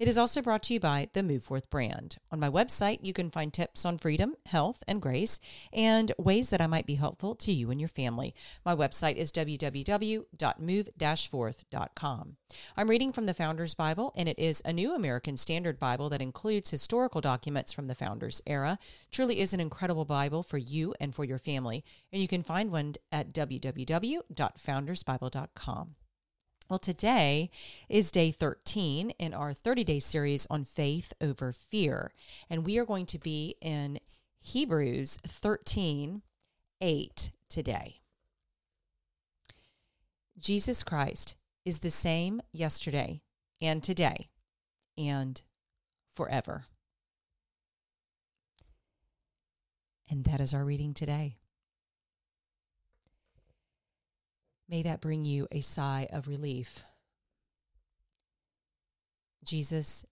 It is also brought to you by the Move Forth brand. On my website, you can find tips on freedom, health, and grace, and ways that I might be helpful to you and your family. My website is www.move-forth.com. I'm reading from the Founders Bible, and it is a New American Standard Bible that includes historical documents from the Founders era. Truly is an incredible Bible for you and for your family, and you can find one at www.foundersbible.com. Well, today is day 13 in our 30 day series on faith over fear. And we are going to be in Hebrews 13 8 today. Jesus Christ is the same yesterday and today and forever. And that is our reading today. May that bring you a sigh of relief. Jesus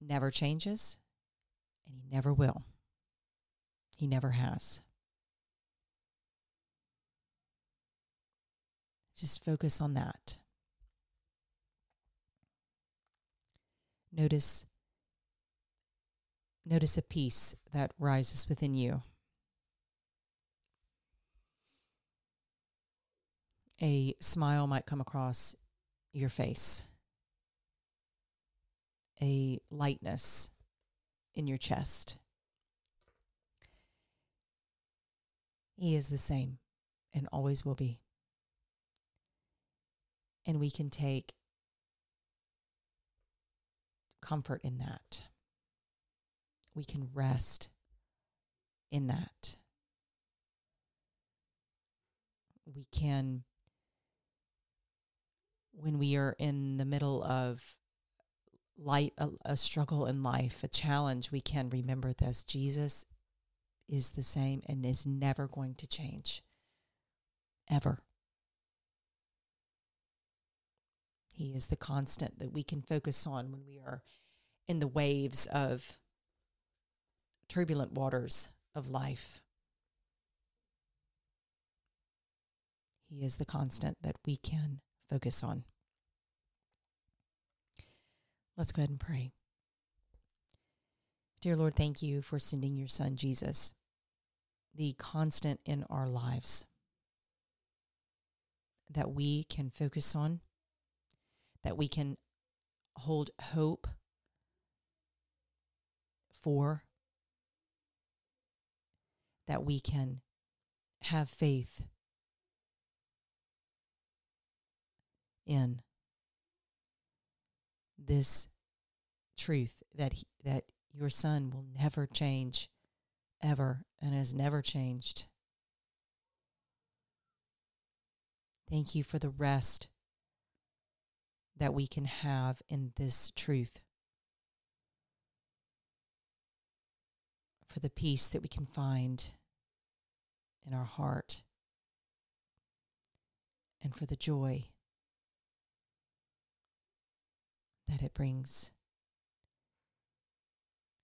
never changes, and he never will. He never has. Just focus on that. Notice notice a peace that rises within you. A smile might come across your face, a lightness in your chest. He is the same and always will be. And we can take comfort in that. We can rest in that. We can when we are in the middle of light a, a, struggle in life, a challenge, we can remember this. Jesus is the same and is never going to change. Ever. He is the constant that we can focus on when we are in the waves of turbulent waters of life. He is the constant that we can focus on. Let's go ahead and pray. Dear Lord, thank you for sending your son Jesus, the constant in our lives that we can focus on, that we can hold hope for, that we can have faith in this truth that he, that your son will never change ever and has never changed. Thank you for the rest that we can have in this truth. For the peace that we can find in our heart. And for the joy that it brings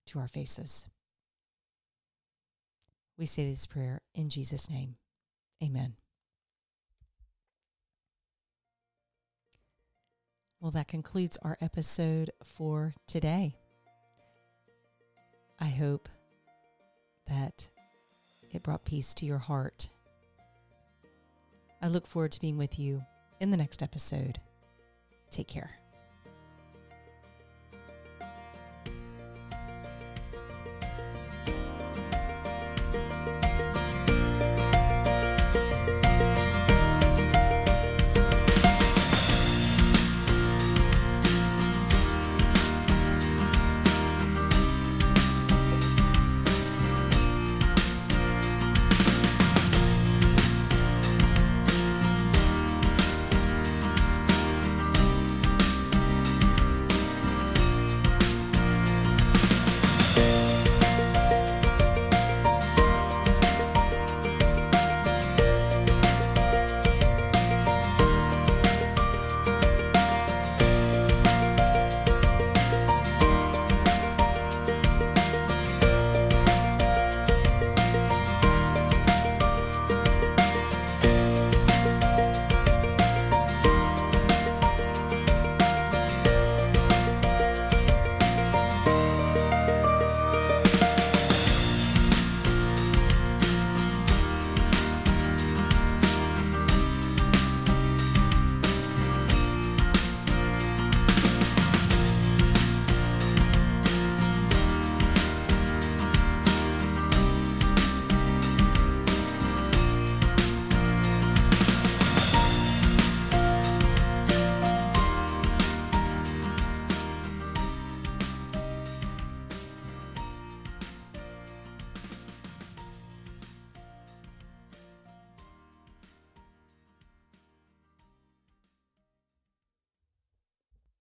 to our faces. We say this prayer in Jesus' name. Amen. Well, that concludes our episode for today. I hope that it brought peace to your heart. I look forward to being with you in the next episode. Take care.